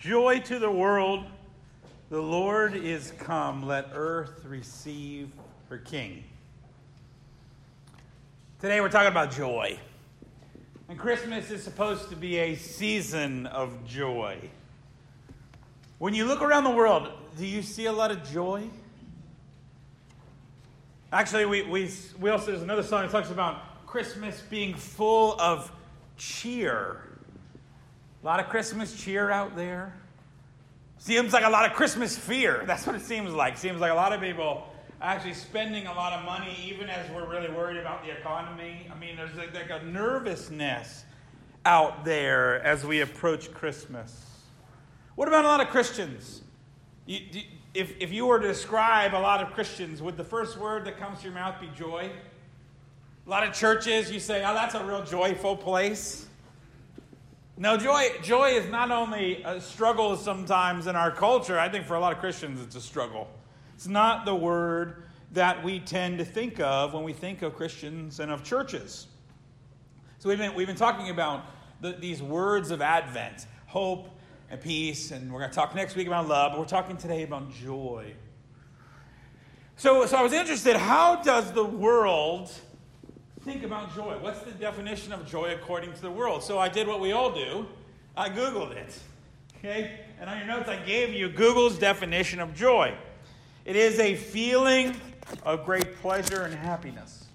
Joy to the world. The Lord is come. Let earth receive her King. Today we're talking about joy. And Christmas is supposed to be a season of joy. When you look around the world, do you see a lot of joy? Actually, we, we, we also, there's another song that talks about Christmas being full of cheer. A lot of Christmas cheer out there. Seems like a lot of Christmas fear. That's what it seems like. Seems like a lot of people actually spending a lot of money, even as we're really worried about the economy. I mean, there's like, like a nervousness out there as we approach Christmas. What about a lot of Christians? You, if, if you were to describe a lot of Christians, would the first word that comes to your mouth be joy? A lot of churches, you say, oh, that's a real joyful place. No, joy, joy is not only a struggle sometimes in our culture, I think for a lot of Christians it's a struggle. It's not the word that we tend to think of when we think of Christians and of churches. So we've been, we've been talking about the, these words of Advent hope and peace, and we're going to talk next week about love, but we're talking today about joy. So, so I was interested how does the world think about joy. What's the definition of joy according to the world? So I did what we all do. I Googled it. Okay? And on your notes, I gave you Google's definition of joy it is a feeling of great pleasure and happiness.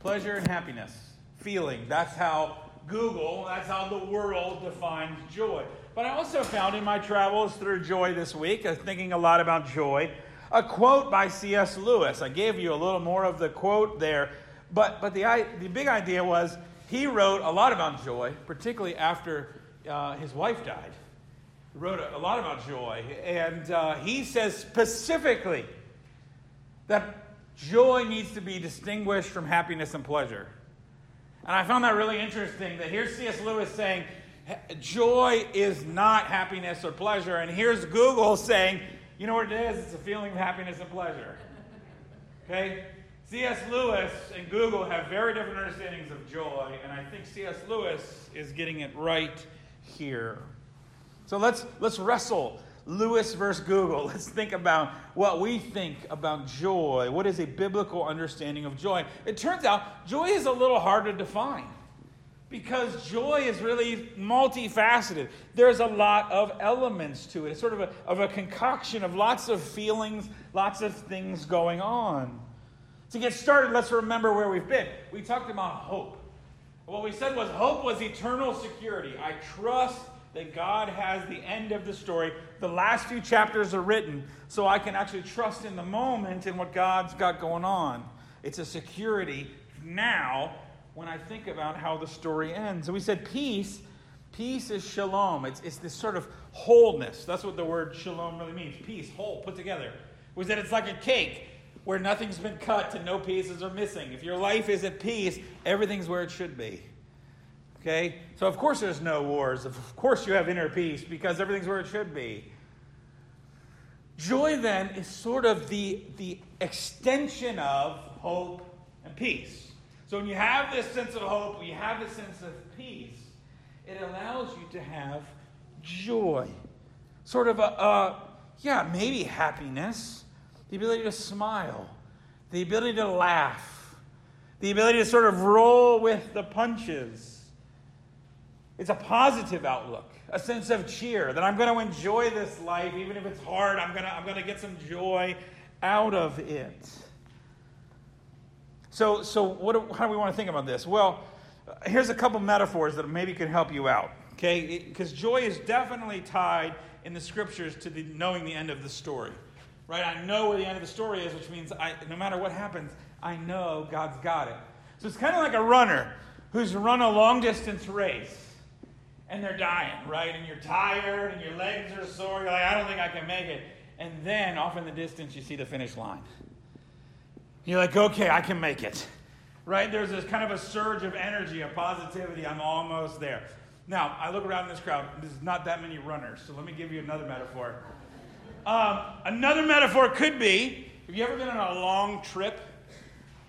Pleasure and happiness. Feeling. That's how Google, that's how the world defines joy. But I also found in my travels through joy this week, I thinking a lot about joy, a quote by C.S. Lewis. I gave you a little more of the quote there but, but the, the big idea was he wrote a lot about joy, particularly after uh, his wife died. He wrote a, a lot about joy. And uh, he says specifically that joy needs to be distinguished from happiness and pleasure. And I found that really interesting that here's C.S. Lewis saying, joy is not happiness or pleasure. And here's Google saying, you know what it is? It's a feeling of happiness and pleasure. Okay? C.S. Lewis and Google have very different understandings of joy, and I think C.S. Lewis is getting it right here. So let's, let's wrestle Lewis versus Google. Let's think about what we think about joy. What is a biblical understanding of joy? It turns out joy is a little hard to define because joy is really multifaceted. There's a lot of elements to it. It's sort of a, of a concoction of lots of feelings, lots of things going on. To get started, let's remember where we've been. We talked about hope. What we said was hope was eternal security. I trust that God has the end of the story. The last few chapters are written so I can actually trust in the moment and what God's got going on. It's a security now when I think about how the story ends. And we said peace. Peace is shalom. It's, it's this sort of wholeness. That's what the word shalom really means. Peace, whole, put together. Was that it's like a cake where nothing's been cut and no pieces are missing. If your life is at peace, everything's where it should be. Okay? So, of course, there's no wars. Of course, you have inner peace because everything's where it should be. Joy, then, is sort of the, the extension of hope and peace. So, when you have this sense of hope, when you have this sense of peace, it allows you to have joy. Sort of a, a yeah, maybe happiness the ability to smile, the ability to laugh, the ability to sort of roll with the punches. It's a positive outlook, a sense of cheer that I'm going to enjoy this life, even if it's hard. I'm going to, I'm going to get some joy out of it. So, so what do, how do we want to think about this? Well, here's a couple metaphors that maybe can help you out. Okay, because joy is definitely tied in the scriptures to the, knowing the end of the story right? I know where the end of the story is, which means I, no matter what happens, I know God's got it. So it's kind of like a runner who's run a long distance race and they're dying, right? And you're tired and your legs are sore. You're like, I don't think I can make it. And then off in the distance, you see the finish line. You're like, okay, I can make it. Right? There's this kind of a surge of energy, of positivity. I'm almost there. Now, I look around in this crowd, there's not that many runners. So let me give you another metaphor. Um, another metaphor could be have you ever been on a long trip?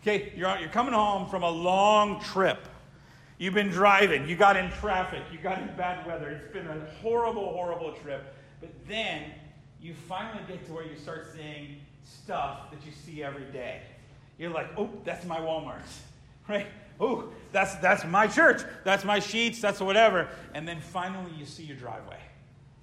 Okay, you're, you're coming home from a long trip. You've been driving, you got in traffic, you got in bad weather. It's been a horrible, horrible trip. But then you finally get to where you start seeing stuff that you see every day. You're like, oh, that's my Walmart, right? Oh, that's, that's my church. That's my sheets. That's whatever. And then finally you see your driveway.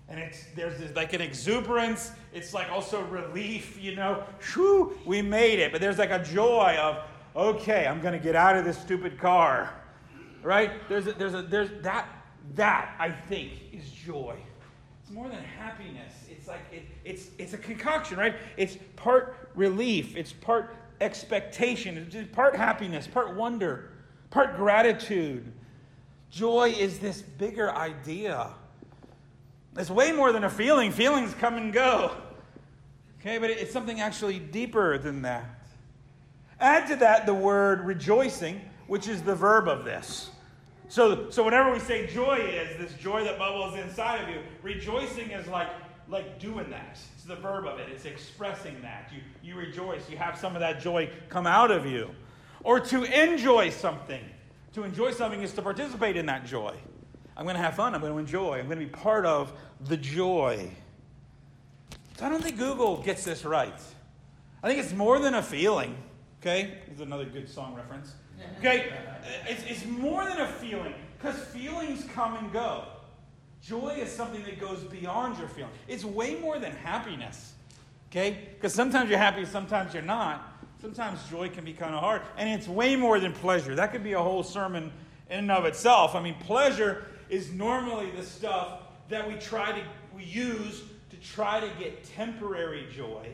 And it's, there's this, like an exuberance. It's like also relief, you know. Shoo, we made it. But there's like a joy of, okay, I'm going to get out of this stupid car. Right? There's, a, there's, a, there's that, that, I think, is joy. It's more than happiness. It's like, it, it's, it's a concoction, right? It's part relief. It's part expectation. It's part happiness, part wonder, part gratitude. Joy is this bigger idea it's way more than a feeling. Feelings come and go. Okay, but it's something actually deeper than that. Add to that the word rejoicing, which is the verb of this. So, so whenever we say joy is this joy that bubbles inside of you, rejoicing is like, like doing that. It's the verb of it. It's expressing that. You, you rejoice. You have some of that joy come out of you. Or to enjoy something. To enjoy something is to participate in that joy. I'm going to have fun. I'm going to enjoy. I'm going to be part of the joy. So I don't think Google gets this right. I think it's more than a feeling. Okay? This is another good song reference. Okay? It's, it's more than a feeling because feelings come and go. Joy is something that goes beyond your feeling. It's way more than happiness. Okay? Because sometimes you're happy, sometimes you're not. Sometimes joy can be kind of hard. And it's way more than pleasure. That could be a whole sermon in and of itself. I mean, pleasure is normally the stuff that we try to we use to try to get temporary joy.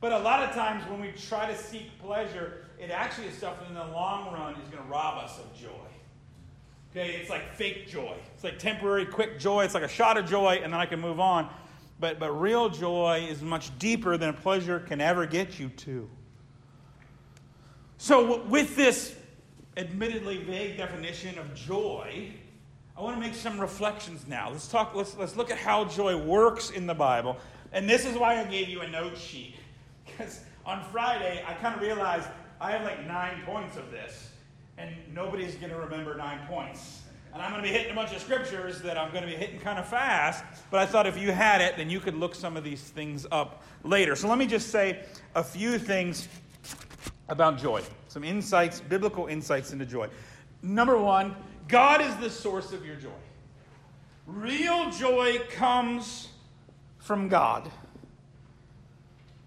But a lot of times when we try to seek pleasure, it actually is stuff that in the long run is going to rob us of joy. Okay, it's like fake joy. It's like temporary, quick joy. It's like a shot of joy, and then I can move on. But, but real joy is much deeper than pleasure can ever get you to. So, with this admittedly vague definition of joy, I want to make some reflections now. Let's talk, let's, let's look at how joy works in the Bible. And this is why I gave you a note sheet. Because on Friday, I kind of realized I have like nine points of this, and nobody's going to remember nine points. And I'm going to be hitting a bunch of scriptures that I'm going to be hitting kind of fast, but I thought if you had it, then you could look some of these things up later. So let me just say a few things about joy, some insights, biblical insights into joy. Number one, God is the source of your joy. Real joy comes from God.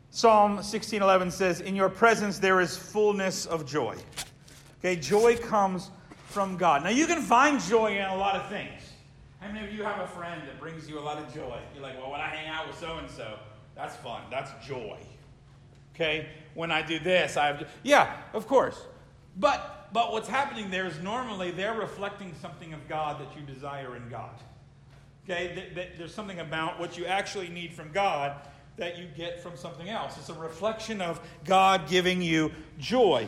Psalm 16:11 says, "In your presence there is fullness of joy." Okay, joy comes from God. Now you can find joy in a lot of things. How many of you have a friend that brings you a lot of joy? You're like, "Well, when I hang out with so and so, that's fun. That's joy." Okay? When I do this, I have Yeah, of course. But but what's happening there is normally they're reflecting something of God that you desire in God. Okay? There's something about what you actually need from God that you get from something else. It's a reflection of God giving you joy.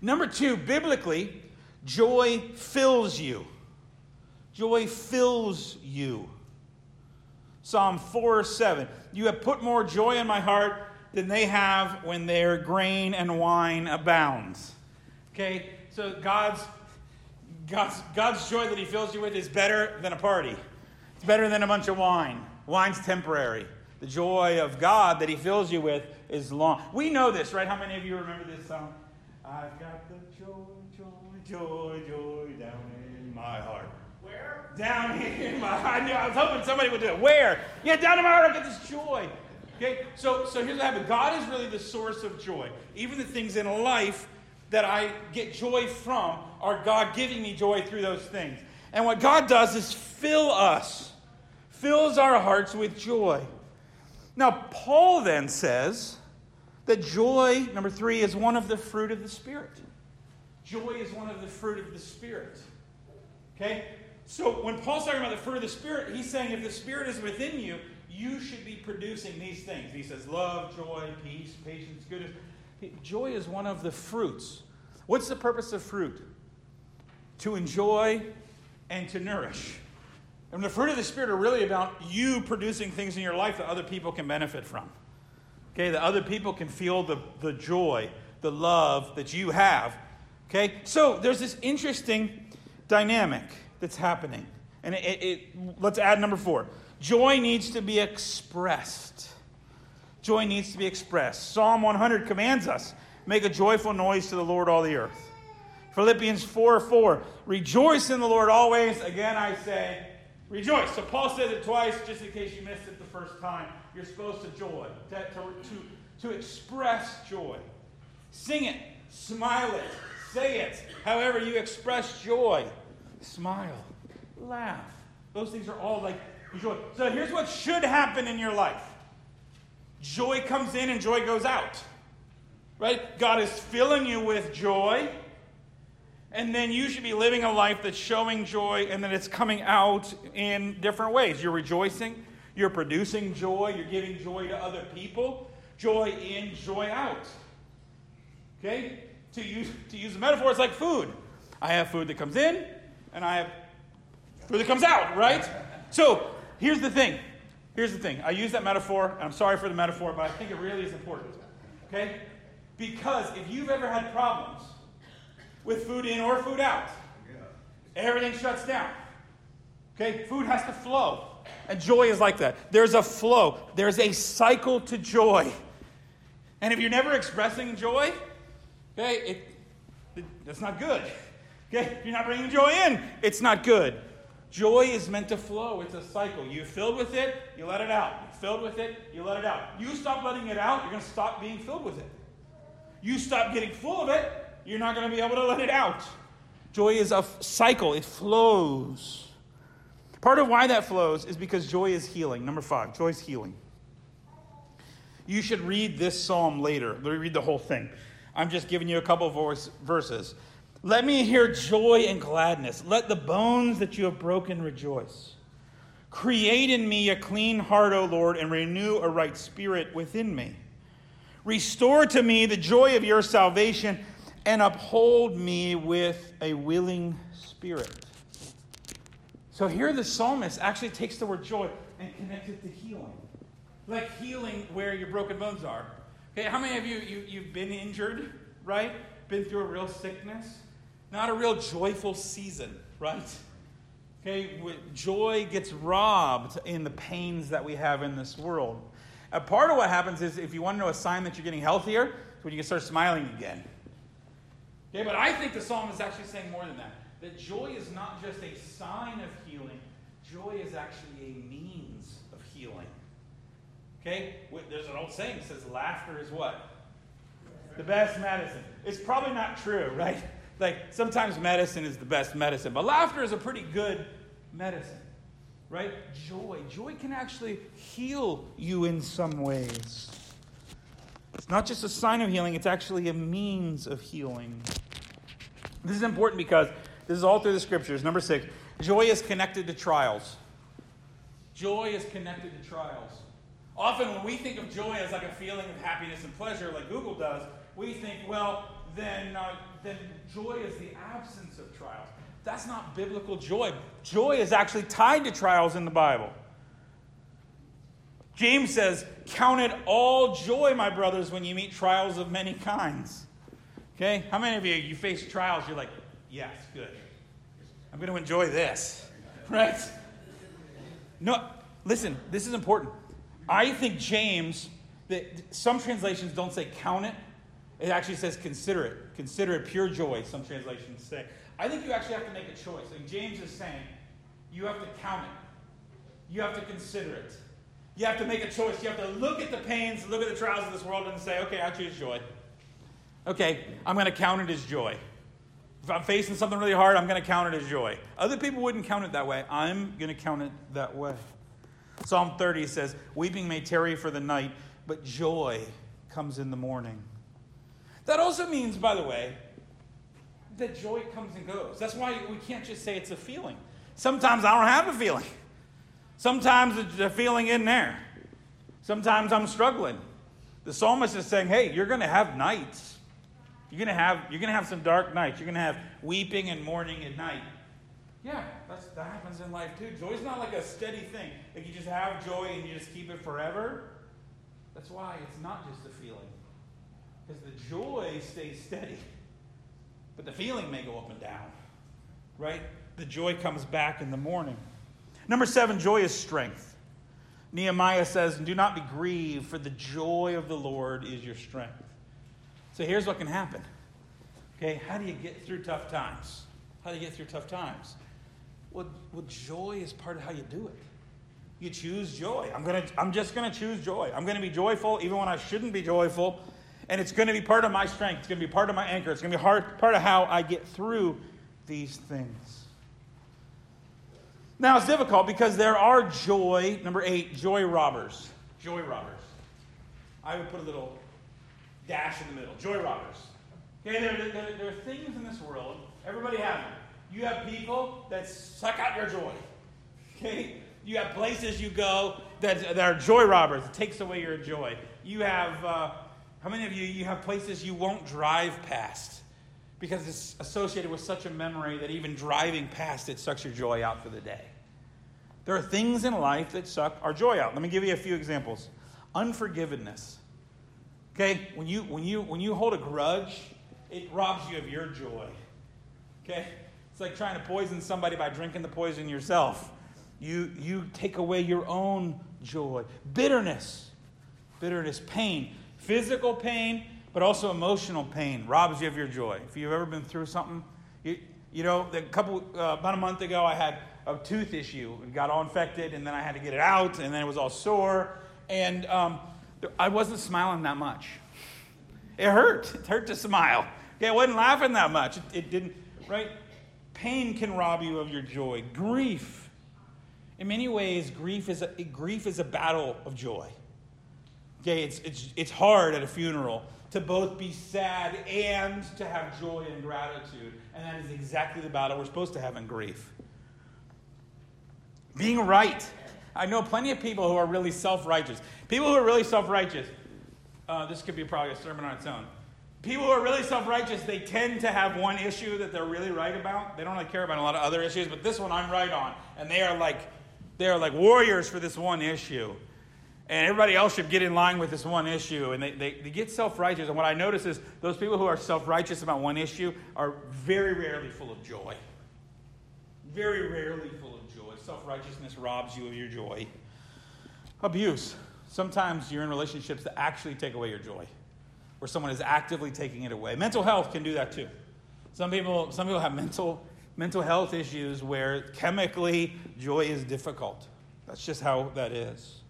Number two, biblically, joy fills you. Joy fills you. Psalm 4 7. You have put more joy in my heart than they have when their grain and wine abounds. Okay? So God's God's, God's joy that He fills you with is better than a party. It's better than a bunch of wine. Wine's temporary. The joy of God that He fills you with is long. We know this, right? How many of you remember this song? I've got the joy, joy, joy, joy down in my heart. Where? Down in my heart. I, knew, I was hoping somebody would do it. Where? Yeah, down in my heart, I've got this joy. Okay, so, so here's what happened God is really the source of joy. Even the things in life that I get joy from are God giving me joy through those things. And what God does is fill us, fills our hearts with joy. Now, Paul then says that joy, number three, is one of the fruit of the Spirit. Joy is one of the fruit of the Spirit. Okay? So when Paul's talking about the fruit of the Spirit, he's saying if the Spirit is within you, you should be producing these things. He says love, joy, peace, patience, goodness. Joy is one of the fruits. What's the purpose of fruit? To enjoy and to nourish. And the fruit of the Spirit are really about you producing things in your life that other people can benefit from. Okay, that other people can feel the, the joy, the love that you have Okay? So there's this interesting dynamic that's happening. And it, it, it, let's add number four. Joy needs to be expressed. Joy needs to be expressed. Psalm 100 commands us make a joyful noise to the Lord, all the earth. Philippians 4 4, rejoice in the Lord always. Again, I say, rejoice. So Paul says it twice, just in case you missed it the first time. You're supposed to joy, to, to, to express joy. Sing it, smile it, say it. However, you express joy. Smile, laugh. Those things are all like joy. So here's what should happen in your life joy comes in and joy goes out. Right? God is filling you with joy. And then you should be living a life that's showing joy and then it's coming out in different ways. You're rejoicing, you're producing joy, you're giving joy to other people. Joy in, joy out. Okay? To use, to use a metaphor, it's like food. I have food that comes in, and I have food that comes out, right? So here's the thing. Here's the thing. I use that metaphor, and I'm sorry for the metaphor, but I think it really is important. Okay? Because if you've ever had problems with food in or food out, everything shuts down. Okay? Food has to flow. And joy is like that. There's a flow, there's a cycle to joy. And if you're never expressing joy, okay, it, it, that's not good. Okay? If you're not bringing joy in, it's not good. Joy is meant to flow. It's a cycle. You filled with it, you let it out. You filled with it, you let it out. You stop letting it out, you're going to stop being filled with it. You stop getting full of it, you're not going to be able to let it out. Joy is a cycle, it flows. Part of why that flows is because joy is healing. Number five, joy is healing. You should read this psalm later. Let me read the whole thing. I'm just giving you a couple of verses. Let me hear joy and gladness. Let the bones that you have broken rejoice. Create in me a clean heart, O Lord, and renew a right spirit within me. Restore to me the joy of your salvation and uphold me with a willing spirit. So here the psalmist actually takes the word joy and connects it to healing. Like healing where your broken bones are. Okay, how many of you, you you've been injured, right? Been through a real sickness? Not a real joyful season, right? Okay, joy gets robbed in the pains that we have in this world. A part of what happens is if you want to know a sign that you're getting healthier, it's when you can start smiling again. Okay, but I think the psalm is actually saying more than that. That joy is not just a sign of healing, joy is actually a means of healing. Okay? There's an old saying that says laughter is what? The best medicine. It's probably not true, right? Like sometimes medicine is the best medicine, but laughter is a pretty good medicine, right? Joy. Joy can actually heal you in some ways. It's not just a sign of healing, it's actually a means of healing. This is important because this is all through the scriptures. Number six, joy is connected to trials. Joy is connected to trials. Often, when we think of joy as like a feeling of happiness and pleasure, like Google does, we think, well, then, uh, then joy is the absence of trials. That's not biblical joy. Joy is actually tied to trials in the Bible. James says, Count it all joy, my brothers, when you meet trials of many kinds. Okay? How many of you, you face trials, you're like, yes, good. I'm going to enjoy this. Right? No, listen, this is important. I think James, that some translations don't say count it, it actually says consider it. Consider it pure joy, some translations say. I think you actually have to make a choice. And James is saying you have to count it, you have to consider it. You have to make a choice. You have to look at the pains, look at the trials of this world, and say, okay, I choose joy. Okay, I'm going to count it as joy. If I'm facing something really hard, I'm going to count it as joy. Other people wouldn't count it that way. I'm going to count it that way. Psalm 30 says, Weeping may tarry for the night, but joy comes in the morning. That also means, by the way, that joy comes and goes. That's why we can't just say it's a feeling. Sometimes I don't have a feeling. Sometimes the feeling in there. Sometimes I'm struggling. The psalmist is saying, hey, you're going to have nights. You're going to have, you're going to have some dark nights. You're going to have weeping and mourning at night. Yeah, that's, that happens in life too. Joy's not like a steady thing. Like you just have joy and you just keep it forever. That's why it's not just a feeling. Because the joy stays steady. but the feeling may go up and down, right? The joy comes back in the morning. Number seven, joy is strength. Nehemiah says, Do not be grieved, for the joy of the Lord is your strength. So here's what can happen. Okay, how do you get through tough times? How do you get through tough times? Well, well joy is part of how you do it. You choose joy. I'm, gonna, I'm just going to choose joy. I'm going to be joyful even when I shouldn't be joyful. And it's going to be part of my strength. It's going to be part of my anchor. It's going to be hard, part of how I get through these things. Now, it's difficult because there are joy, number eight, joy robbers. Joy robbers. I would put a little dash in the middle. Joy robbers. Okay, there, there, there are things in this world, everybody has them. You have people that suck out your joy. Okay? You have places you go that, that are joy robbers. It takes away your joy. You have, uh, how many of you, you have places you won't drive past because it's associated with such a memory that even driving past it sucks your joy out for the day. There are things in life that suck our joy out. Let me give you a few examples. Unforgiveness. Okay, when you when you when you hold a grudge, it robs you of your joy. Okay? It's like trying to poison somebody by drinking the poison yourself. You, you take away your own joy. Bitterness, bitterness, pain, physical pain, but also emotional pain robs you of your joy. If you've ever been through something, you, you know, a couple, uh, about a month ago, I had a tooth issue. It got all infected, and then I had to get it out, and then it was all sore. And um, I wasn't smiling that much. It hurt. It hurt to smile. Okay, I wasn't laughing that much. It, it didn't, right? Pain can rob you of your joy. Grief in many ways, grief is a, grief is a battle of joy. Okay, it's, it's, it's hard at a funeral to both be sad and to have joy and gratitude. And that is exactly the battle we're supposed to have in grief. Being right. I know plenty of people who are really self righteous. People who are really self righteous, uh, this could be probably a sermon on its own. People who are really self righteous, they tend to have one issue that they're really right about. They don't really care about a lot of other issues, but this one I'm right on. And they are like they're like warriors for this one issue. And everybody else should get in line with this one issue. And they, they, they get self righteous. And what I notice is those people who are self righteous about one issue are very rarely full of joy. Very rarely full of joy. Self righteousness robs you of your joy. Abuse. Sometimes you're in relationships that actually take away your joy, where someone is actively taking it away. Mental health can do that too. Some people, some people have mental mental health issues where chemically joy is difficult. That's just how that is.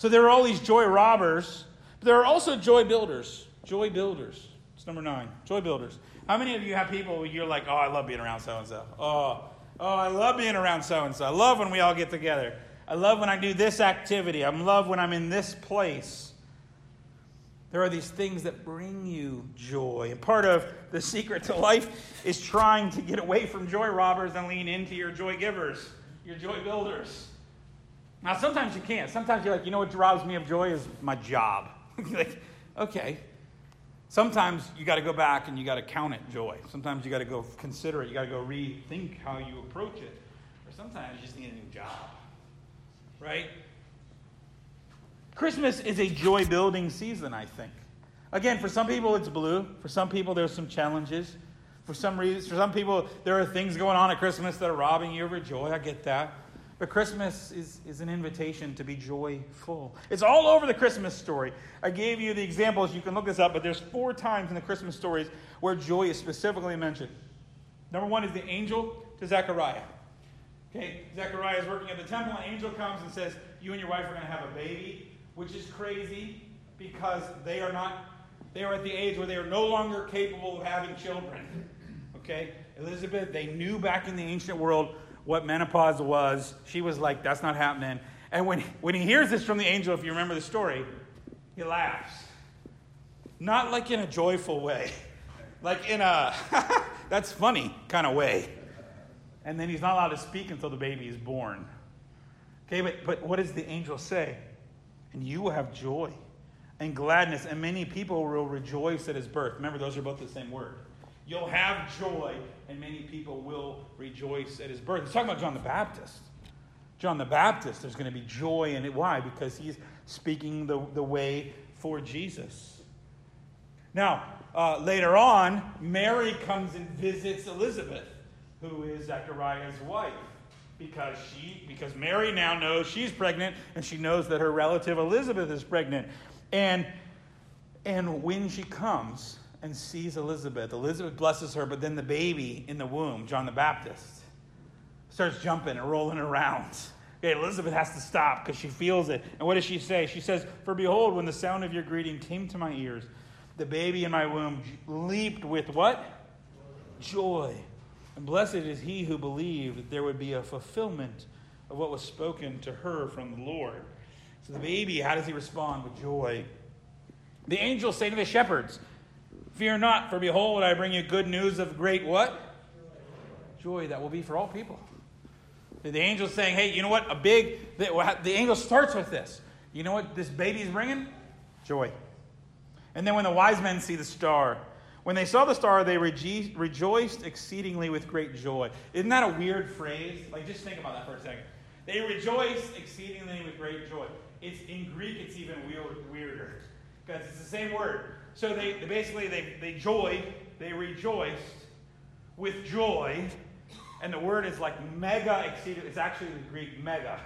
So there are all these joy robbers, but there are also joy builders. Joy builders. It's number nine. Joy builders. How many of you have people where you're like, oh, I love being around so and so? Oh, oh, I love being around so and so. I love when we all get together. I love when I do this activity. I love when I'm in this place. There are these things that bring you joy. And part of the secret to life is trying to get away from joy robbers and lean into your joy givers, your joy builders. Now, sometimes you can't. Sometimes you're like, you know what robs me of joy is my job. like, okay. Sometimes you got to go back and you got to count it joy. Sometimes you got to go consider it. You got to go rethink how you approach it. Or sometimes you just need a new job. Right? Christmas is a joy building season, I think. Again, for some people it's blue. For some people there's some challenges. For some reason, for some people there are things going on at Christmas that are robbing you of your joy. I get that. But Christmas is, is an invitation to be joyful. It's all over the Christmas story. I gave you the examples. You can look this up, but there's four times in the Christmas stories where joy is specifically mentioned. Number one is the angel to Zechariah. Okay, Zechariah is working at the temple, an angel comes and says, You and your wife are going to have a baby which is crazy because they are not they are at the age where they are no longer capable of having children. Okay? Elizabeth, they knew back in the ancient world what menopause was. She was like, that's not happening. And when, when he hears this from the angel, if you remember the story, he laughs. Not like in a joyful way, like in a that's funny kind of way. And then he's not allowed to speak until the baby is born. Okay, but, but what does the angel say? and you will have joy and gladness, and many people will rejoice at his birth. Remember, those are both the same word. You'll have joy, and many people will rejoice at his birth. He's talking about John the Baptist. John the Baptist, there's going to be joy in it. Why? Because he's speaking the, the way for Jesus. Now, uh, later on, Mary comes and visits Elizabeth, who is Zechariah's wife, because she because Mary now knows she's pregnant and she knows that her relative Elizabeth is pregnant. And and when she comes and sees Elizabeth, Elizabeth blesses her, but then the baby in the womb, John the Baptist, starts jumping and rolling around. Okay, Elizabeth has to stop because she feels it. And what does she say? She says, For behold, when the sound of your greeting came to my ears, the baby in my womb leaped with what? Joy. And blessed is he who believed that there would be a fulfillment of what was spoken to her from the Lord. So the baby, how does he respond? With joy. The angels say to the shepherds, Fear not, for behold, I bring you good news of great what? Joy that will be for all people. The angel's saying, hey, you know what? A big, the, angel starts with this. You know what this baby's bringing? Joy. And then when the wise men see the star, when they saw the star, they rejoiced exceedingly with great joy. Isn't that a weird phrase? Like, just think about that for a second. They rejoiced exceedingly with great joy. It's in Greek. It's even weird, weirder because it's the same word. So they, they basically they they joyed, they rejoiced with joy and the word is like mega exceeded. It's actually the Greek mega.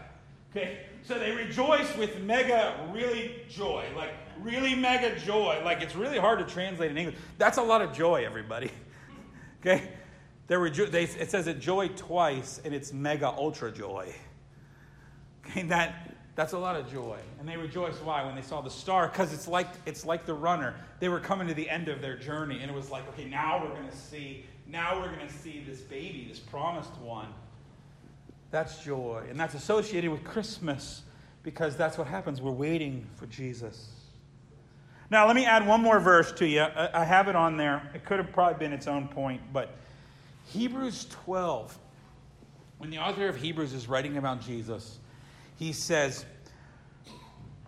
Okay? So they rejoice with mega, really joy. Like, really mega joy. Like, it's really hard to translate in English. That's a lot of joy, everybody. Okay? They rejo- they, it says it joy twice, and it's mega ultra joy. Okay? That, that's a lot of joy. And they rejoice why? When they saw the star, because it's like, it's like the runner. They were coming to the end of their journey, and it was like, okay, now we're going to see now we're going to see this baby, this promised one. That's joy. And that's associated with Christmas because that's what happens. We're waiting for Jesus. Now, let me add one more verse to you. I have it on there. It could have probably been its own point, but Hebrews 12, when the author of Hebrews is writing about Jesus, he says,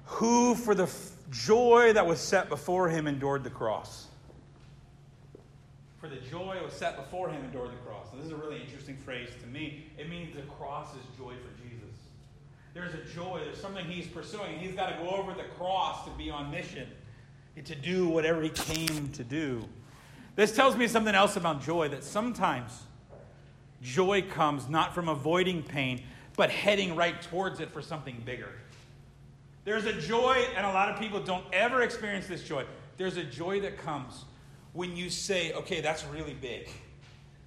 Who for the joy that was set before him endured the cross for the joy that was set before him endured the cross. And this is a really interesting phrase to me. It means the cross is joy for Jesus. There's a joy, there's something he's pursuing, he's got to go over the cross to be on mission, to do whatever he came to do. This tells me something else about joy that sometimes joy comes not from avoiding pain, but heading right towards it for something bigger. There's a joy, and a lot of people don't ever experience this joy. There's a joy that comes when you say, okay, that's really big.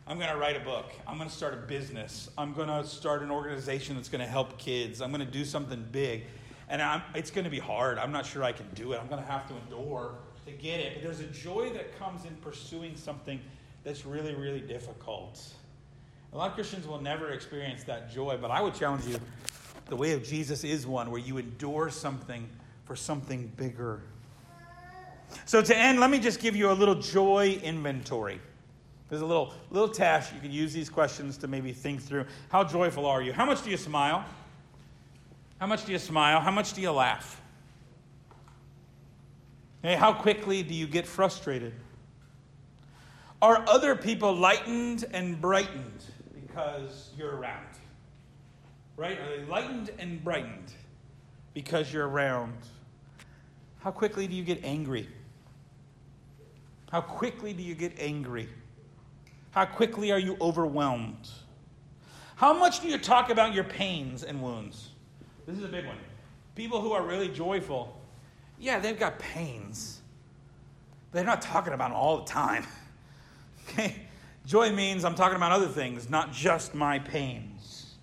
I'm going to write a book. I'm going to start a business. I'm going to start an organization that's going to help kids. I'm going to do something big. And I'm, it's going to be hard. I'm not sure I can do it. I'm going to have to endure to get it. But there's a joy that comes in pursuing something that's really, really difficult. A lot of Christians will never experience that joy, but I would challenge you the way of Jesus is one where you endure something for something bigger. So, to end, let me just give you a little joy inventory. There's a little, little task. You can use these questions to maybe think through. How joyful are you? How much do you smile? How much do you smile? How much do you laugh? Hey, how quickly do you get frustrated? Are other people lightened and brightened because you're around? Right? Are they lightened and brightened because you're around? How quickly do you get angry? How quickly do you get angry? How quickly are you overwhelmed? How much do you talk about your pains and wounds? This is a big one. People who are really joyful, yeah, they've got pains. They're not talking about them all the time. Okay? Joy means I'm talking about other things, not just my pains.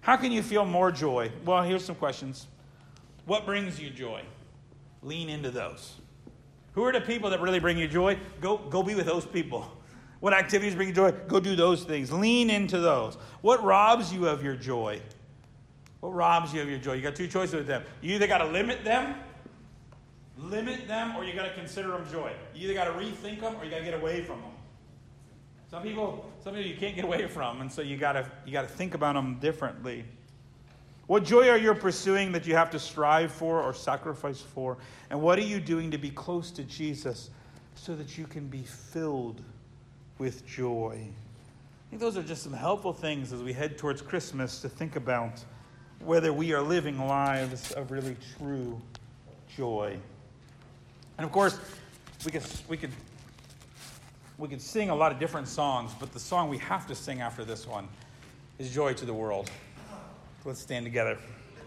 How can you feel more joy? Well, here's some questions. What brings you joy? Lean into those. Who are the people that really bring you joy? Go, go be with those people. What activities bring you joy? Go do those things. Lean into those. What robs you of your joy? What robs you of your joy? You got two choices with them. You either got to limit them, limit them, or you got to consider them joy. You either got to rethink them or you got to get away from them. Some people, some people you can't get away from, and so you got to you got to think about them differently. What joy are you pursuing that you have to strive for or sacrifice for? And what are you doing to be close to Jesus so that you can be filled with joy? I think those are just some helpful things as we head towards Christmas to think about whether we are living lives of really true joy. And of course, we could, we could, we could sing a lot of different songs, but the song we have to sing after this one is Joy to the World. Let's stand together.